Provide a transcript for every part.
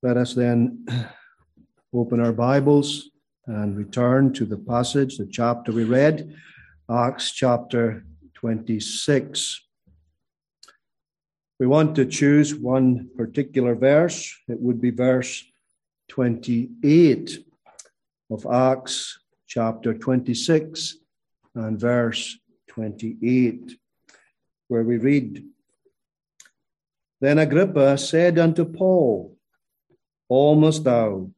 Let us then open our Bibles and return to the passage, the chapter we read, Acts chapter 26. We want to choose one particular verse. It would be verse 28 of Acts chapter 26 and verse 28, where we read, Then Agrippa said unto Paul, Almost thou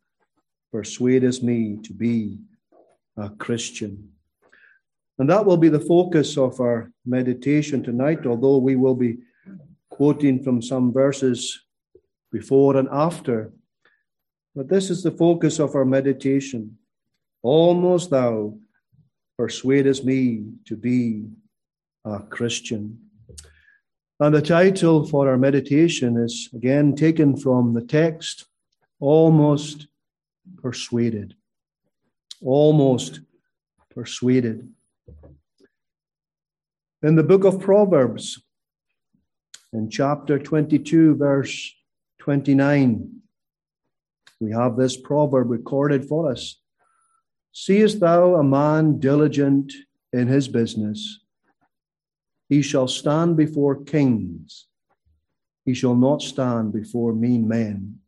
persuadest me to be a Christian. And that will be the focus of our meditation tonight, although we will be quoting from some verses before and after. But this is the focus of our meditation. Almost thou persuadest me to be a Christian. And the title for our meditation is again taken from the text almost persuaded. Almost persuaded. In the book of Proverbs, in chapter 22, verse 29, we have this proverb recorded for us Seest thou a man diligent in his business? He shall stand before kings, he shall not stand before mean men.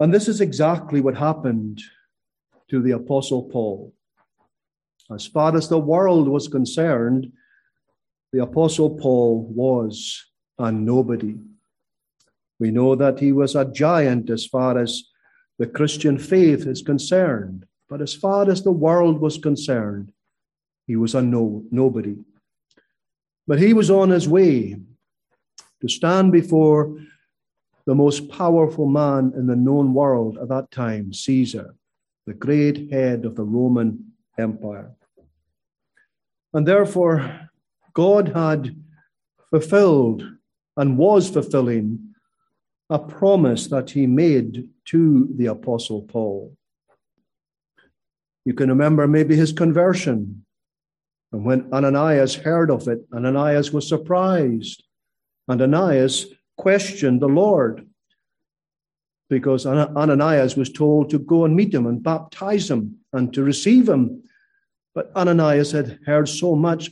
And this is exactly what happened to the Apostle Paul. As far as the world was concerned, the Apostle Paul was a nobody. We know that he was a giant as far as the Christian faith is concerned, but as far as the world was concerned, he was a no, nobody. But he was on his way to stand before the most powerful man in the known world at that time, Caesar, the great head of the Roman Empire. And therefore, God had fulfilled and was fulfilling a promise that he made to the Apostle Paul. You can remember maybe his conversion. And when Ananias heard of it, Ananias was surprised. And Ananias questioned the Lord because Ananias was told to go and meet him and baptize him and to receive him. But Ananias had heard so much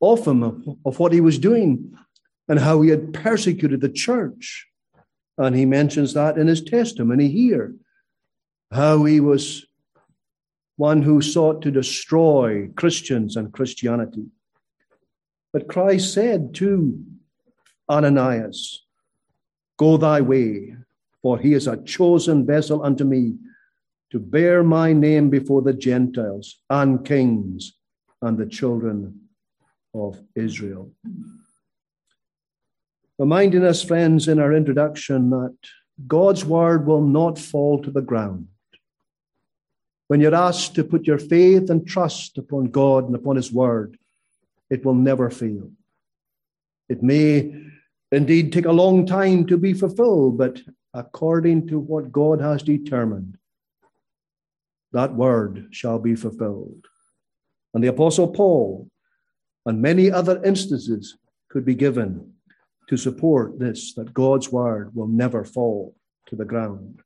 of him, of, what he was doing, and how he had persecuted the church. And he mentions that in his testimony here how he was one who sought to destroy Christians and Christianity. But Christ said to Ananias, Go thy way, for he is a chosen vessel unto me to bear my name before the Gentiles and kings and the children of Israel. Reminding us, friends, in our introduction that God's word will not fall to the ground. When you're asked to put your faith and trust upon God and upon his word, it will never fail. It may indeed take a long time to be fulfilled, but according to what God has determined, that word shall be fulfilled. And the Apostle Paul and many other instances could be given to support this that God's word will never fall to the ground.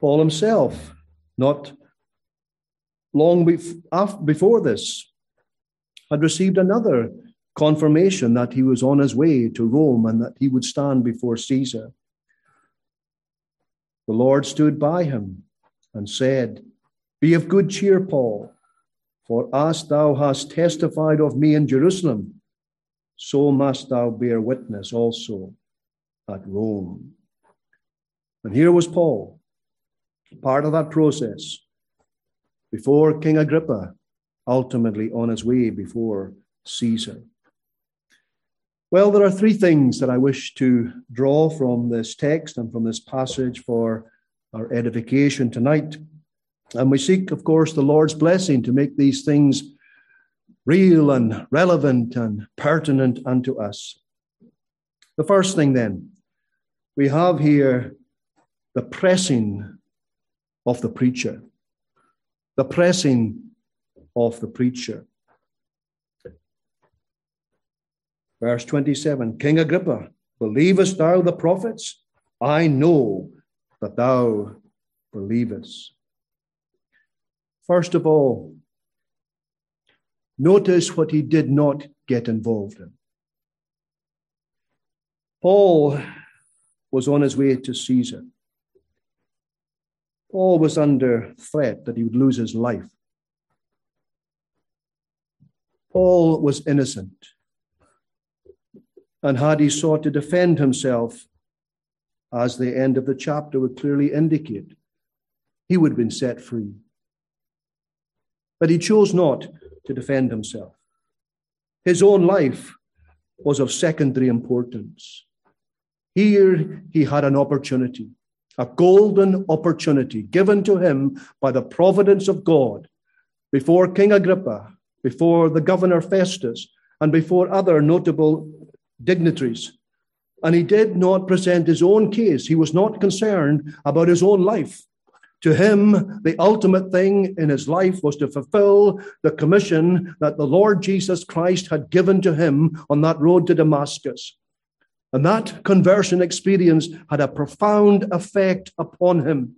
Paul himself, not long before this, had received another confirmation that he was on his way to Rome and that he would stand before Caesar. The Lord stood by him and said, Be of good cheer, Paul, for as thou hast testified of me in Jerusalem, so must thou bear witness also at Rome. And here was Paul, part of that process, before King Agrippa, ultimately on his way before Caesar. Well, there are three things that I wish to draw from this text and from this passage for our edification tonight. And we seek, of course, the Lord's blessing to make these things real and relevant and pertinent unto us. The first thing, then, we have here the pressing of the preacher. The pressing of the preacher. Verse 27 King Agrippa Believest thou the prophets? I know that thou believest. First of all, notice what he did not get involved in. Paul was on his way to Caesar. Paul was under threat that he would lose his life. Paul was innocent. And had he sought to defend himself, as the end of the chapter would clearly indicate, he would have been set free. But he chose not to defend himself. His own life was of secondary importance. Here he had an opportunity, a golden opportunity given to him by the providence of God before King Agrippa, before the governor Festus, and before other notable dignitaries. And he did not present his own case. He was not concerned about his own life. To him, the ultimate thing in his life was to fulfill the commission that the Lord Jesus Christ had given to him on that road to Damascus. And that conversion experience had a profound effect upon him.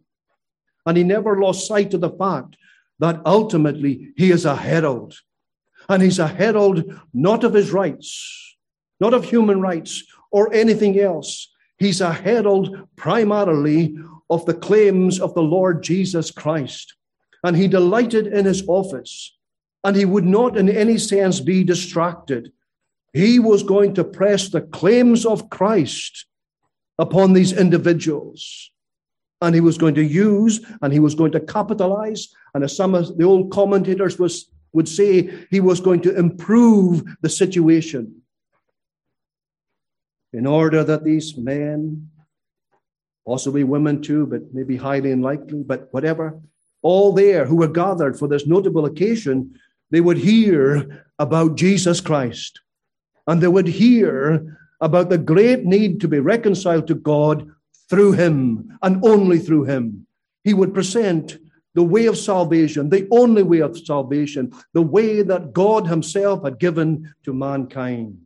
And he never lost sight of the fact that ultimately he is a herald. And he's a herald not of his rights, not of human rights or anything else. He's a herald primarily of the claims of the Lord Jesus Christ. And he delighted in his office, and he would not in any sense be distracted. He was going to press the claims of Christ upon these individuals. And he was going to use and he was going to capitalize. And as some of the old commentators was, would say, he was going to improve the situation in order that these men possibly women too, but maybe highly unlikely, but whatever, all there who were gathered for this notable occasion, they would hear about Jesus Christ. And they would hear about the great need to be reconciled to God through him and only through him. He would present the way of salvation, the only way of salvation, the way that God himself had given to mankind.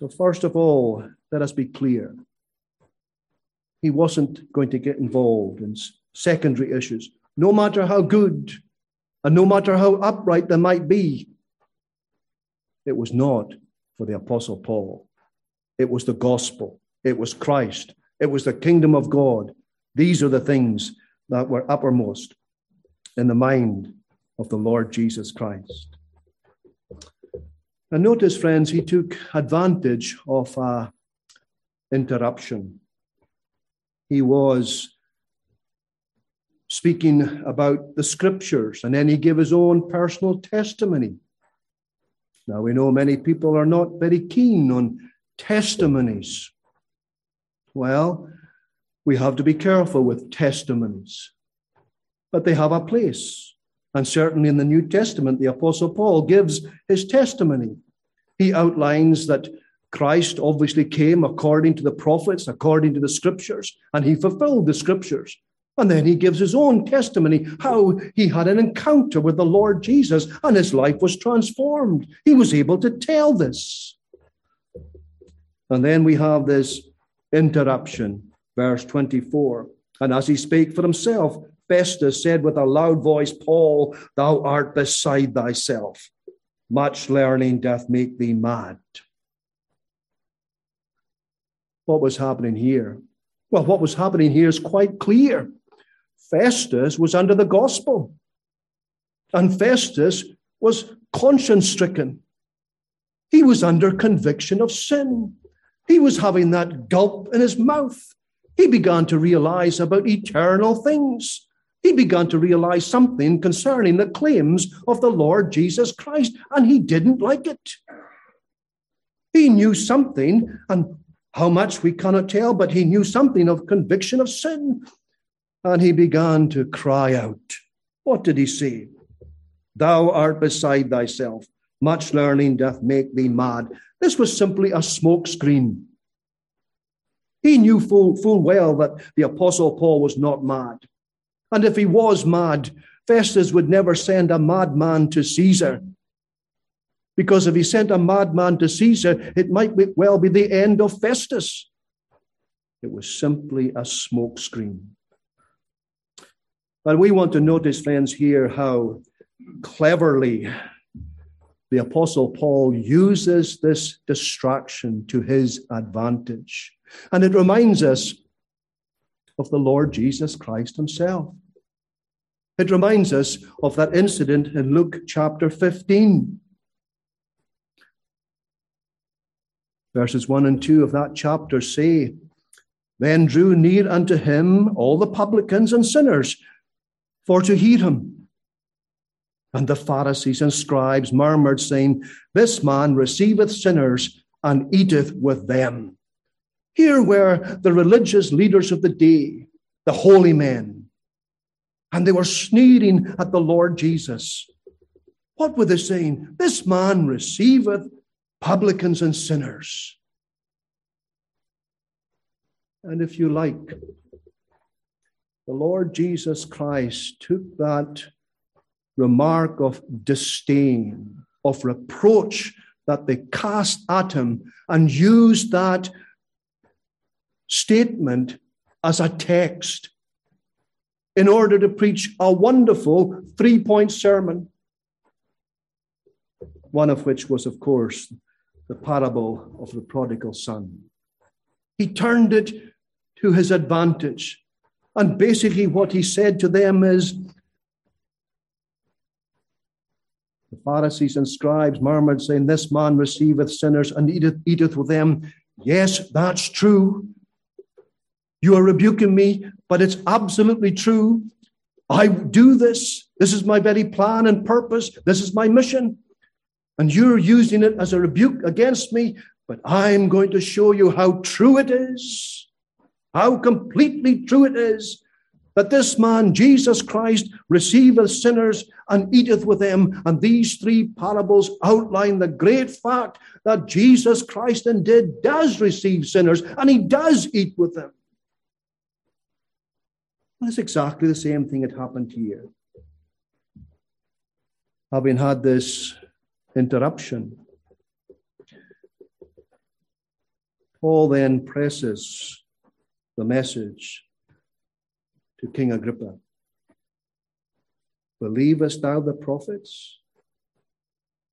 So, first of all, let us be clear he wasn't going to get involved in secondary issues, no matter how good and no matter how upright they might be. It was not for the Apostle Paul. It was the gospel. It was Christ. It was the kingdom of God. These are the things that were uppermost in the mind of the Lord Jesus Christ. And notice, friends, he took advantage of a interruption he was speaking about the scriptures, and then he gave his own personal testimony. Now, we know many people are not very keen on testimonies. Well, we have to be careful with testimonies, but they have a place. And certainly in the New Testament, the Apostle Paul gives his testimony. He outlines that Christ obviously came according to the prophets, according to the scriptures, and he fulfilled the scriptures. And then he gives his own testimony how he had an encounter with the Lord Jesus and his life was transformed. He was able to tell this. And then we have this interruption, verse 24. And as he spake for himself, Festus said with a loud voice, Paul, thou art beside thyself. Much learning doth make thee mad what was happening here? Well, what was happening here is quite clear. Festus was under the gospel, and Festus was conscience stricken. He was under conviction of sin. He was having that gulp in his mouth. He began to realize about eternal things. He began to realize something concerning the claims of the Lord Jesus Christ, and he didn't like it. He knew something, and how much we cannot tell, but he knew something of conviction of sin. And he began to cry out. What did he say? Thou art beside thyself. Much learning doth make thee mad. This was simply a smoke screen. He knew full, full well that the Apostle Paul was not mad. And if he was mad, Festus would never send a madman to Caesar. Because if he sent a madman to Caesar, it might well be the end of Festus. It was simply a smokescreen. But we want to notice, friends, here how cleverly the Apostle Paul uses this distraction to his advantage. And it reminds us of the Lord Jesus Christ himself. It reminds us of that incident in Luke chapter 15. Verses 1 and 2 of that chapter say, Then drew near unto him all the publicans and sinners for to hear him. And the Pharisees and scribes murmured, saying, This man receiveth sinners and eateth with them. Here were the religious leaders of the day, the holy men, and they were sneering at the Lord Jesus. What were they saying? This man receiveth publicans and sinners. And if you like, the Lord Jesus Christ took that remark of disdain, of reproach that they cast at him, and used that statement as a text in order to preach a wonderful three point sermon. One of which was, of course, the parable of the prodigal son. He turned it to his advantage. And basically, what he said to them is the Pharisees and scribes murmured, saying, This man receiveth sinners and eateth, eateth with them. Yes, that's true. You are rebuking me, but it's absolutely true. I do this. This is my very plan and purpose. This is my mission. And you're using it as a rebuke against me, but I'm going to show you how true it is. How completely true it is that this man, Jesus Christ, receiveth sinners and eateth with them. And these three parables outline the great fact that Jesus Christ indeed does receive sinners and he does eat with them. That's exactly the same thing that happened here. Having had this interruption, Paul then presses the message to King Agrippa Believest thou the prophets?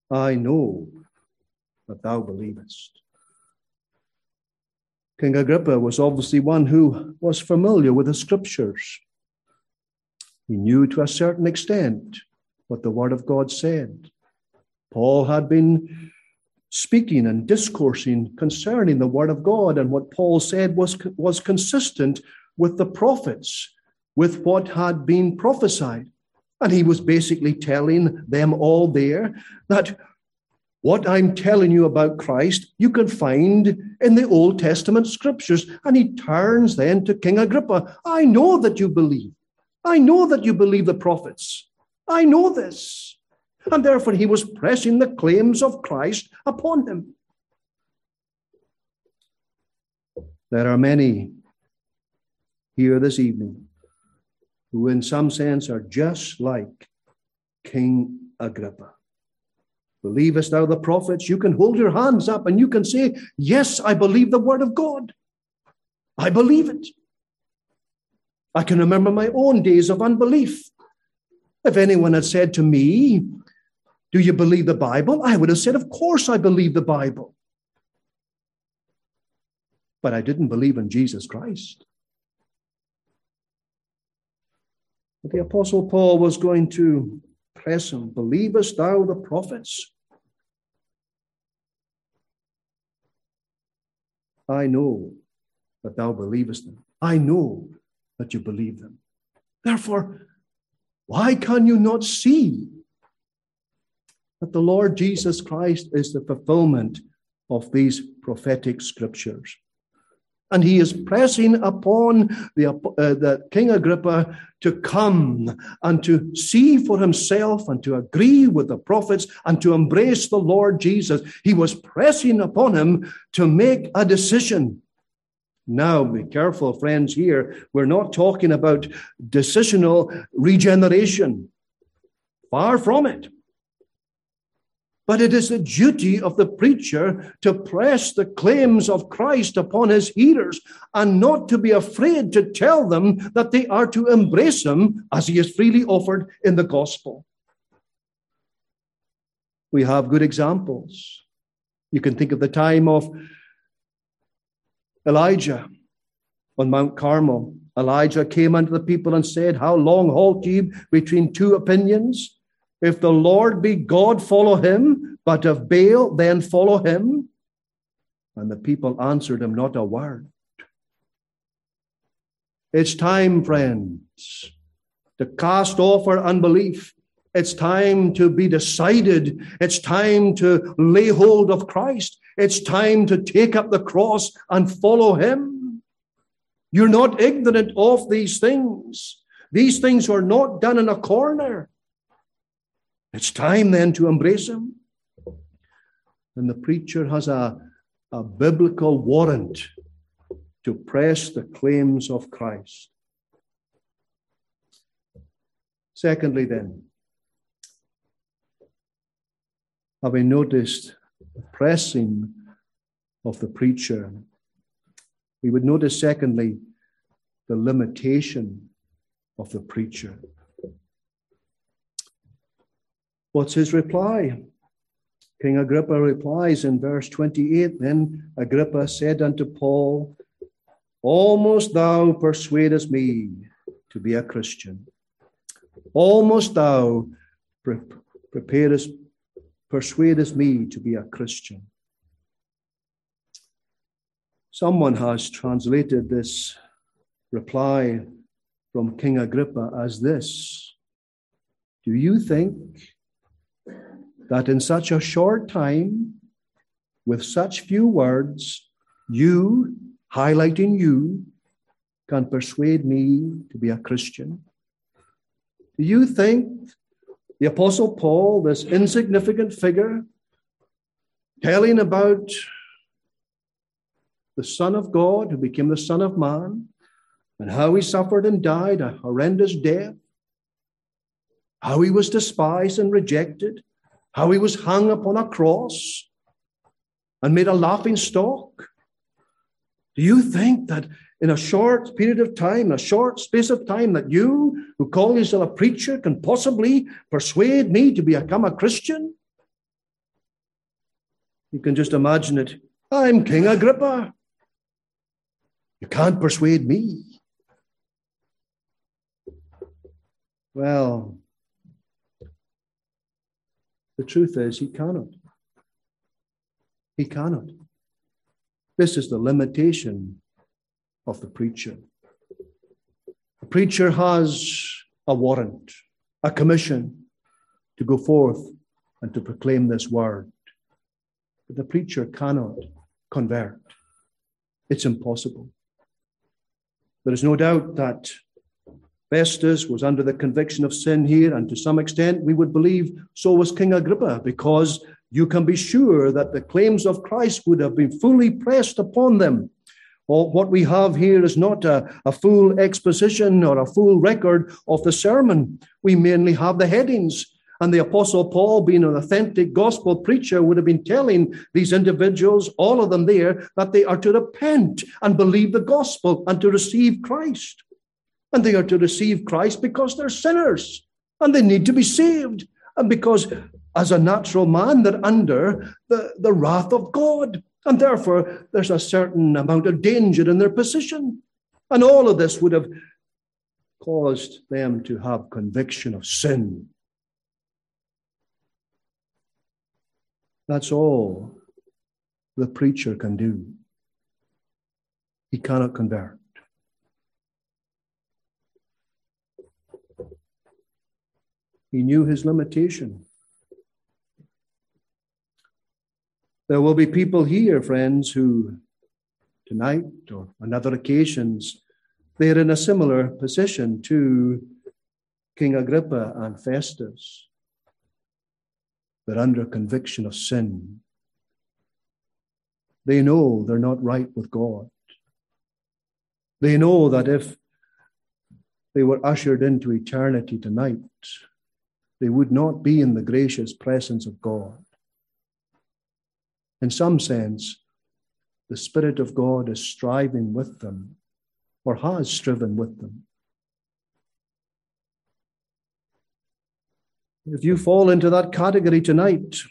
I know that thou believest. King Agrippa was obviously one who was familiar with the scriptures. He knew to a certain extent what the Word of God said. Paul had been speaking and discoursing concerning the Word of God, and what Paul said was, was consistent with the prophets, with what had been prophesied. And he was basically telling them all there that what I'm telling you about Christ, you can find in the Old Testament scriptures. And he turns then to King Agrippa. I know that you believe. I know that you believe the prophets. I know this and therefore he was pressing the claims of Christ upon him. There are many here this evening who, in some sense, are just like King Agrippa. Believest thou the prophets? You can hold your hands up and you can say, Yes, I believe the word of God. I believe it. I can remember my own days of unbelief. If anyone had said to me, do you believe the Bible? I would have said, Of course I believe the Bible. But I didn't believe in Jesus Christ. But the Apostle Paul was going to him Believest thou the prophets? I know that thou believest them. I know that you believe them. Therefore, why can you not see that the Lord Jesus Christ is the fulfillment of these prophetic scriptures. And he is pressing upon the, uh, the King Agrippa to come and to see for himself and to agree with the prophets and to embrace the Lord Jesus. He was pressing upon him to make a decision. Now, be careful, friends, here. We're not talking about decisional regeneration. Far from it. But it is the duty of the preacher to press the claims of Christ upon his hearers and not to be afraid to tell them that they are to embrace him as he is freely offered in the gospel. We have good examples. You can think of the time of Elijah on Mount Carmel. Elijah came unto the people and said, How long halt ye between two opinions? If the Lord be God, follow him, but if Baal, then follow him. And the people answered him not a word. It's time, friends, to cast off our unbelief. It's time to be decided. It's time to lay hold of Christ. It's time to take up the cross and follow him. You're not ignorant of these things. These things are not done in a corner. It's time then to embrace him. And the preacher has a, a biblical warrant to press the claims of Christ. Secondly, then, having noticed the pressing of the preacher, we would notice, secondly, the limitation of the preacher. What's his reply? King Agrippa replies in verse 28 Then Agrippa said unto Paul, Almost thou persuadest me to be a Christian. Almost thou pre- preparest, persuadest me to be a Christian. Someone has translated this reply from King Agrippa as this Do you think that in such a short time, with such few words, you, highlighting you, can persuade me to be a Christian? Do you think the Apostle Paul, this insignificant figure, telling about the Son of God who became the Son of Man and how he suffered and died a horrendous death, how he was despised and rejected, how he was hung upon a cross and made a laughing stock? Do you think that in a short period of time, a short space of time, that you, who call yourself a preacher, can possibly persuade me to become a Christian? You can just imagine it. I'm King Agrippa. You can't persuade me. Well, the truth is, he cannot. He cannot. This is the limitation of the preacher. The preacher has a warrant, a commission to go forth and to proclaim this word. But the preacher cannot convert. It's impossible. There is no doubt that Festus was under the conviction of sin here, and to some extent, we would believe so was King Agrippa, because you can be sure that the claims of Christ would have been fully pressed upon them. Well, what we have here is not a, a full exposition or a full record of the sermon. We mainly have the headings. And the Apostle Paul, being an authentic gospel preacher, would have been telling these individuals, all of them there, that they are to repent and believe the gospel and to receive Christ. And they are to receive Christ because they're sinners and they need to be saved. And because, as a natural man, they're under the, the wrath of God. And therefore, there's a certain amount of danger in their position. And all of this would have caused them to have conviction of sin. That's all the preacher can do. He cannot convert. He knew his limitation. There will be people here, friends, who tonight or on other occasions, they're in a similar position to King Agrippa and Festus. They're under conviction of sin. They know they're not right with God. They know that if they were ushered into eternity tonight, they would not be in the gracious presence of God. In some sense, the Spirit of God is striving with them or has striven with them. If you fall into that category tonight,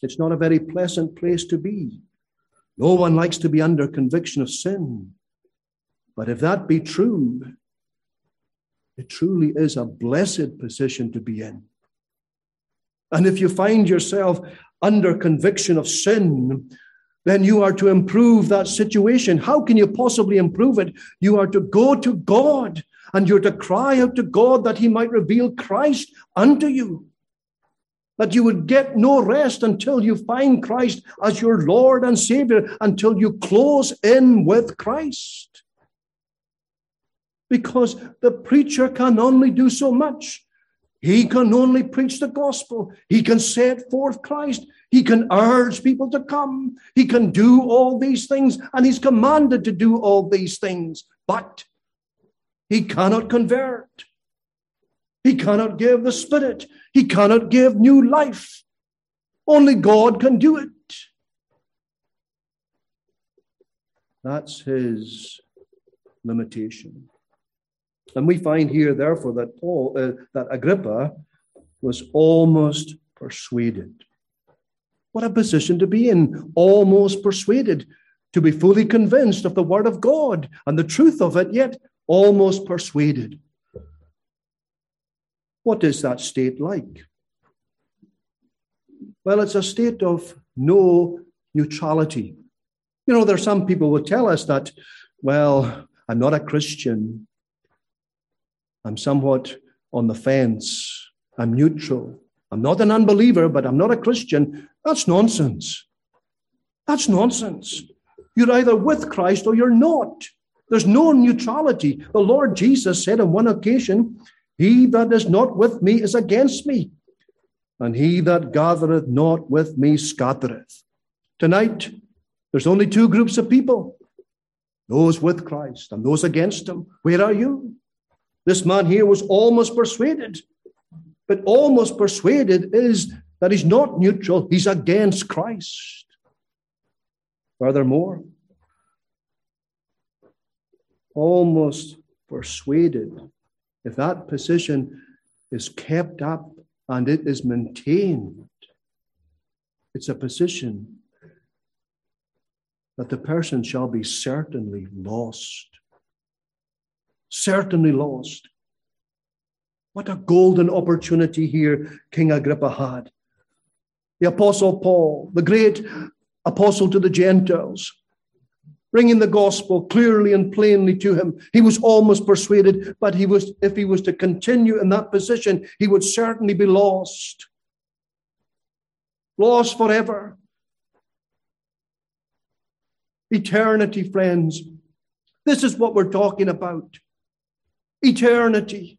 it's not a very pleasant place to be. No one likes to be under conviction of sin. But if that be true, it truly is a blessed position to be in. And if you find yourself under conviction of sin, then you are to improve that situation. How can you possibly improve it? You are to go to God and you're to cry out to God that He might reveal Christ unto you. That you would get no rest until you find Christ as your Lord and Savior, until you close in with Christ. Because the preacher can only do so much. He can only preach the gospel. He can set forth Christ. He can urge people to come. He can do all these things, and he's commanded to do all these things. But he cannot convert. He cannot give the Spirit. He cannot give new life. Only God can do it. That's his limitation. And we find here, therefore, that Paul, uh, that Agrippa was almost persuaded. What a position to be in, almost persuaded, to be fully convinced of the word of God and the truth of it, yet almost persuaded. What is that state like? Well, it's a state of no neutrality. You know, there are some people who tell us that, well, I'm not a Christian, I'm somewhat on the fence. I'm neutral. I'm not an unbeliever, but I'm not a Christian. That's nonsense. That's nonsense. You're either with Christ or you're not. There's no neutrality. The Lord Jesus said on one occasion, He that is not with me is against me, and he that gathereth not with me scattereth. Tonight, there's only two groups of people those with Christ and those against him. Where are you? This man here was almost persuaded. But almost persuaded is that he's not neutral, he's against Christ. Furthermore, almost persuaded, if that position is kept up and it is maintained, it's a position that the person shall be certainly lost certainly lost. What a golden opportunity here King Agrippa had. The Apostle Paul, the great apostle to the Gentiles, bringing the gospel clearly and plainly to him. He was almost persuaded, but he was, if he was to continue in that position, he would certainly be lost. Lost forever. Eternity, friends. This is what we're talking about eternity.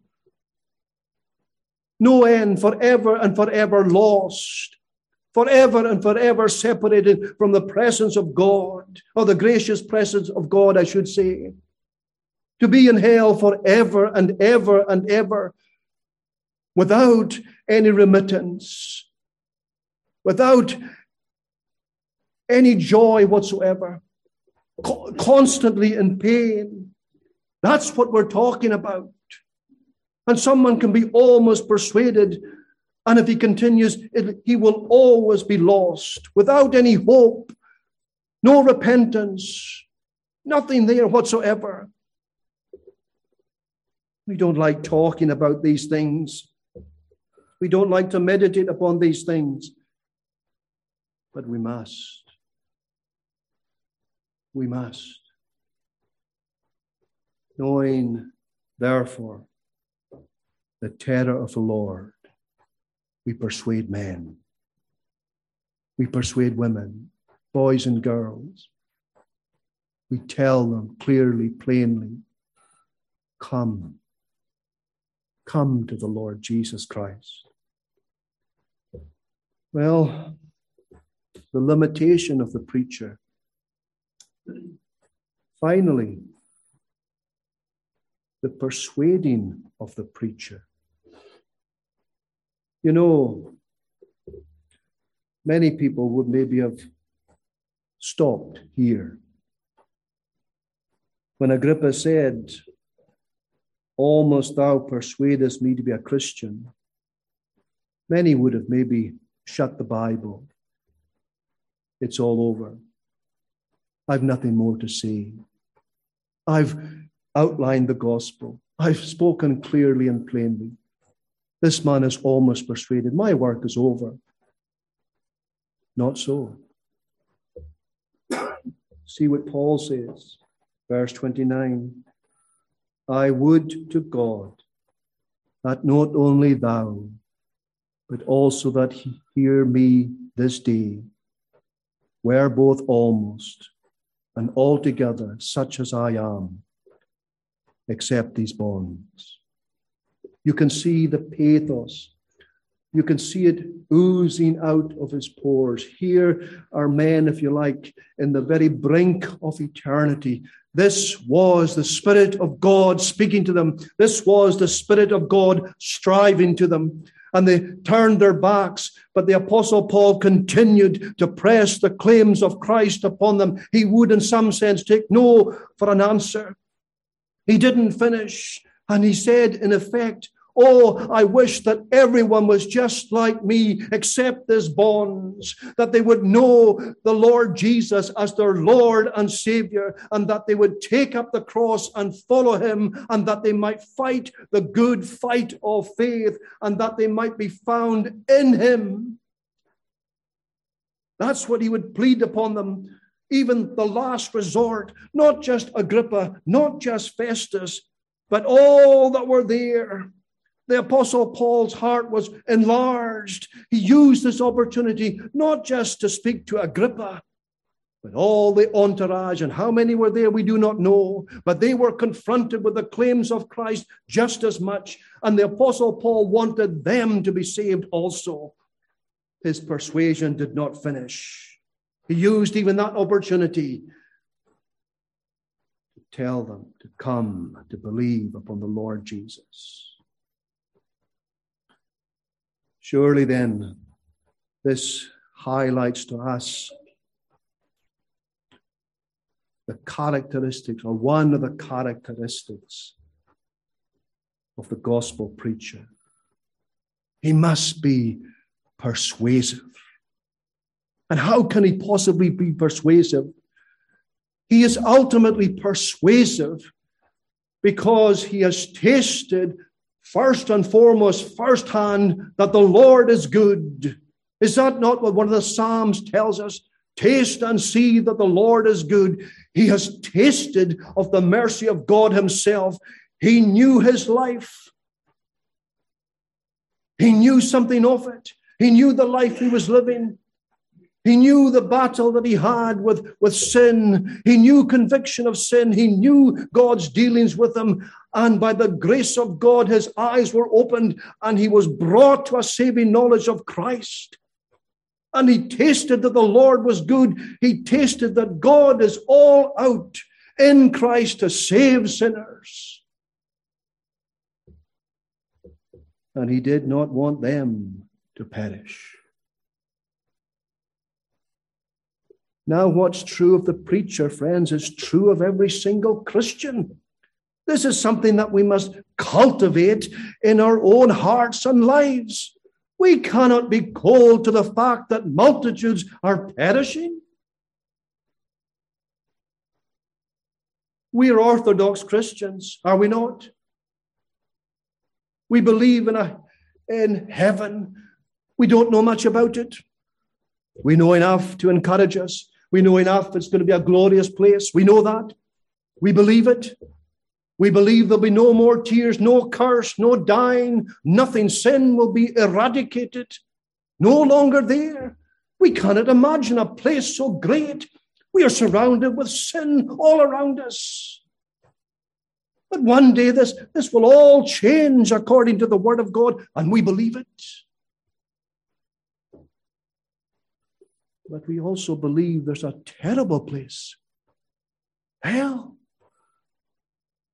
No end, forever and forever lost, forever and forever separated from the presence of God, or the gracious presence of God, I should say. To be in hell forever and ever and ever without any remittance, without any joy whatsoever, constantly in pain that's what we're talking about. And someone can be almost persuaded, and if he continues, it, he will always be lost without any hope, no repentance, nothing there whatsoever. We don't like talking about these things. We don't like to meditate upon these things. But we must. We must knowing, therefore, the terror of the Lord, we persuade men, we persuade women, boys and girls. We tell them clearly, plainly, come, come to the Lord Jesus Christ. Well, the limitation of the preacher. Finally, the persuading of the preacher. You know, Many people would maybe have stopped here. When Agrippa said, Almost thou persuadest me to be a Christian, many would have maybe shut the Bible. It's all over. I've nothing more to say. I've outlined the gospel. I've spoken clearly and plainly. This man is almost persuaded. My work is over. Not so. See what Paul says, verse 29. I would to God that not only thou, but also that he hear me this day, were both almost and altogether such as I am, except these bonds. You can see the pathos. You can see it oozing out of his pores. Here are men, if you like, in the very brink of eternity. This was the Spirit of God speaking to them. This was the Spirit of God striving to them. And they turned their backs, but the Apostle Paul continued to press the claims of Christ upon them. He would, in some sense, take no for an answer. He didn't finish. And he said, in effect, Oh, I wish that everyone was just like me, except these bonds, that they would know the Lord Jesus as their Lord and Savior, and that they would take up the cross and follow him, and that they might fight the good fight of faith, and that they might be found in him. That's what he would plead upon them, even the last resort, not just Agrippa, not just Festus, but all that were there the Apostle Paul's heart was enlarged. He used this opportunity not just to speak to Agrippa, but all the entourage. And how many were there, we do not know. But they were confronted with the claims of Christ just as much. And the Apostle Paul wanted them to be saved also. His persuasion did not finish. He used even that opportunity to tell them to come to believe upon the Lord Jesus. Surely then, this highlights to us the characteristics, or one of the characteristics of the gospel preacher. He must be persuasive. And how can he possibly be persuasive? He is ultimately persuasive because he has tasted first and foremost, firsthand, that the Lord is good. Is that not what one of the Psalms tells us? Taste and see that the Lord is good. He has tasted of the mercy of God Himself. He knew His life. He knew something of it. He knew the life He was living. He knew the battle that he had with, with sin. He knew conviction of sin. He knew God's dealings with him. And by the grace of God, his eyes were opened and he was brought to a saving knowledge of Christ. And he tasted that the Lord was good. He tasted that God is all out in Christ to save sinners. And he did not want them to perish. Now, what's true of the preacher, friends, is true of every single Christian. This is something that we must cultivate in our own hearts and lives. We cannot be cold to the fact that multitudes are perishing. We are Orthodox Christians, are we not? We believe in, a, in heaven. We don't know much about it. We know enough to encourage us. We know enough it's going to be a glorious place. We know that. We believe it. We believe there'll be no more tears, no curse, no dying, nothing. Sin will be eradicated, no longer there. We cannot imagine a place so great. We are surrounded with sin all around us. But one day this, this will all change according to the word of God, and we believe it. But we also believe there's a terrible place hell,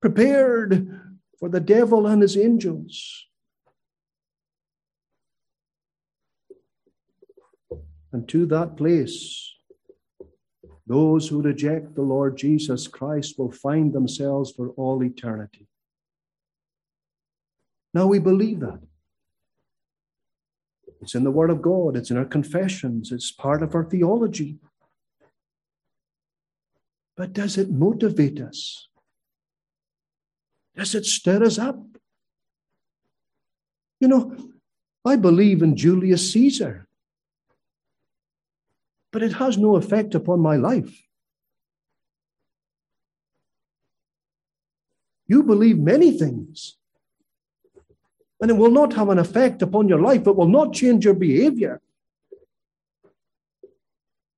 prepared for the devil and his angels. And to that place, those who reject the Lord Jesus Christ will find themselves for all eternity. Now we believe that. It's in the Word of God, it's in our confessions, it's part of our theology. But does it motivate us? Does it stir us up? You know, I believe in Julius Caesar, but it has no effect upon my life. You believe many things, and it will not have an effect upon your life. It will not change your behavior.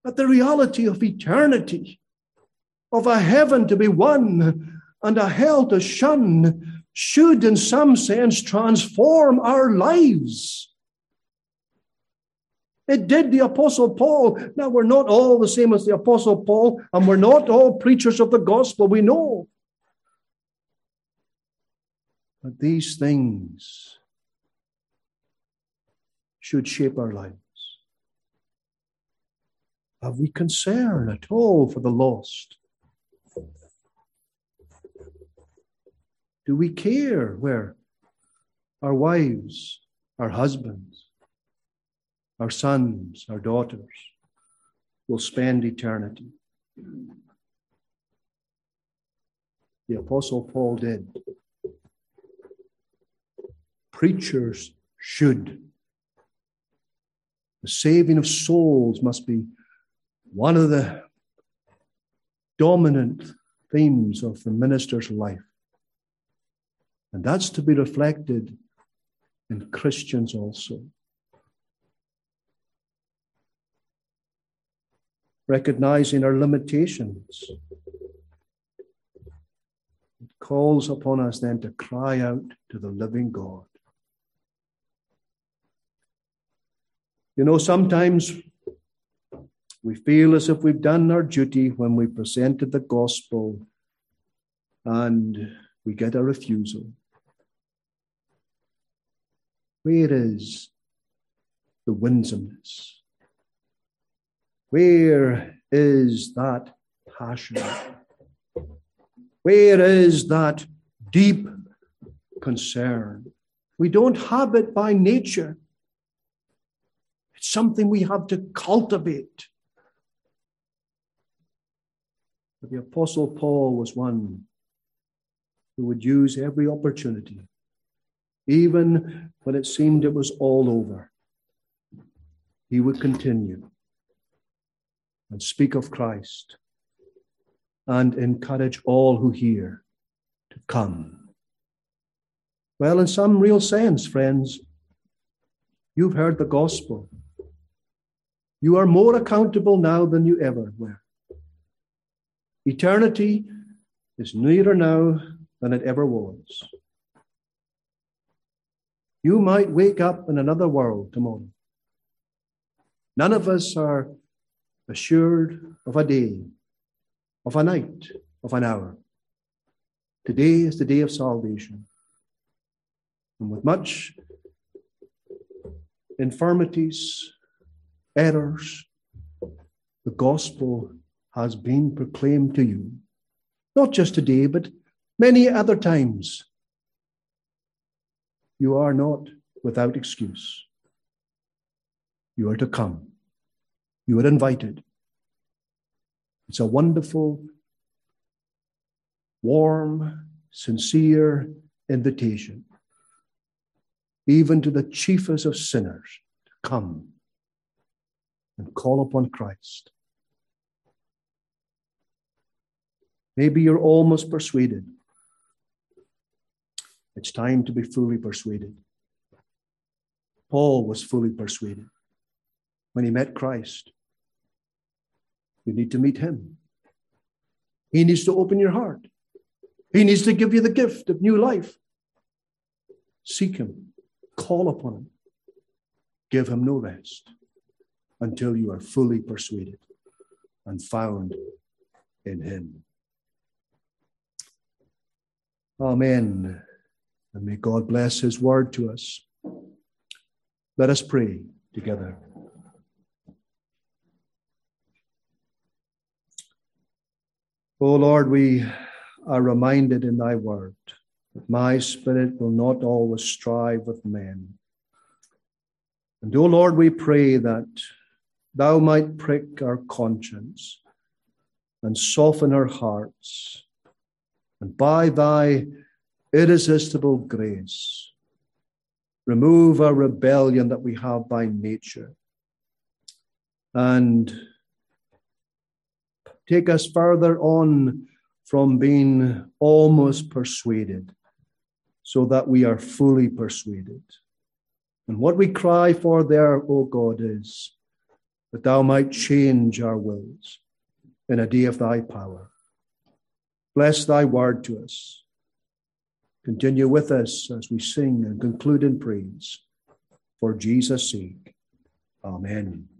But the reality of eternity, of a heaven to be won and a hell to shun, should, in some sense, transform our lives. It did the Apostle Paul. Now, we're not all the same as the Apostle Paul, and we're not all preachers of the gospel, we know. But these things should shape our lives. Have we concern at all for the lost? Do we care where our wives, our husbands, our sons, our daughters will spend eternity? The Apostle Paul did. Preachers should. The saving of souls must be one of the dominant themes of the minister's life. And that's to be reflected in Christians also. Recognizing our limitations, it calls upon us then to cry out to the living God. You know, sometimes we feel as if we've done our duty when we presented the gospel and we get a refusal. Where is the winsomeness? Where is that passion? Where is that deep concern? We don't have it by nature. It's something we have to cultivate. But the Apostle Paul was one who would use every opportunity even when it seemed it was all over, he would continue and speak of Christ and encourage all who hear to come. Well, in some real sense, friends, you've heard the gospel. You are more accountable now than you ever were. Eternity is nearer now than it ever was. You might wake up in another world tomorrow. None of us are assured of a day, of a night, of an hour. Today is the day of salvation. And with much infirmities, errors, the gospel has been proclaimed to you. Not just today, but many other times you are not without excuse. You are to come. You are invited. It's a wonderful, warm, sincere invitation, even to the chiefest of sinners, to come and call upon Christ. Maybe you're almost persuaded it's time to be fully persuaded. Paul was fully persuaded when he met Christ. You need to meet him. He needs to open your heart. He needs to give you the gift of new life. Seek him, call upon him, give him no rest until you are fully persuaded and found in Him. Amen. And may God bless His word to us. Let us pray together. O Lord, we are reminded in Thy word that my spirit will not always strive with men. And O Lord, we pray that thou might prick our conscience and soften our hearts, and by thy irresistible grace, remove our rebellion that we have by nature, and take us further on from being almost persuaded so that we are fully persuaded. And what we cry for there, O God, is that thou might change our wills in a day of thy power. Bless thy word to us. Continue with us as we sing and conclude in praise. For Jesus' sake. Amen.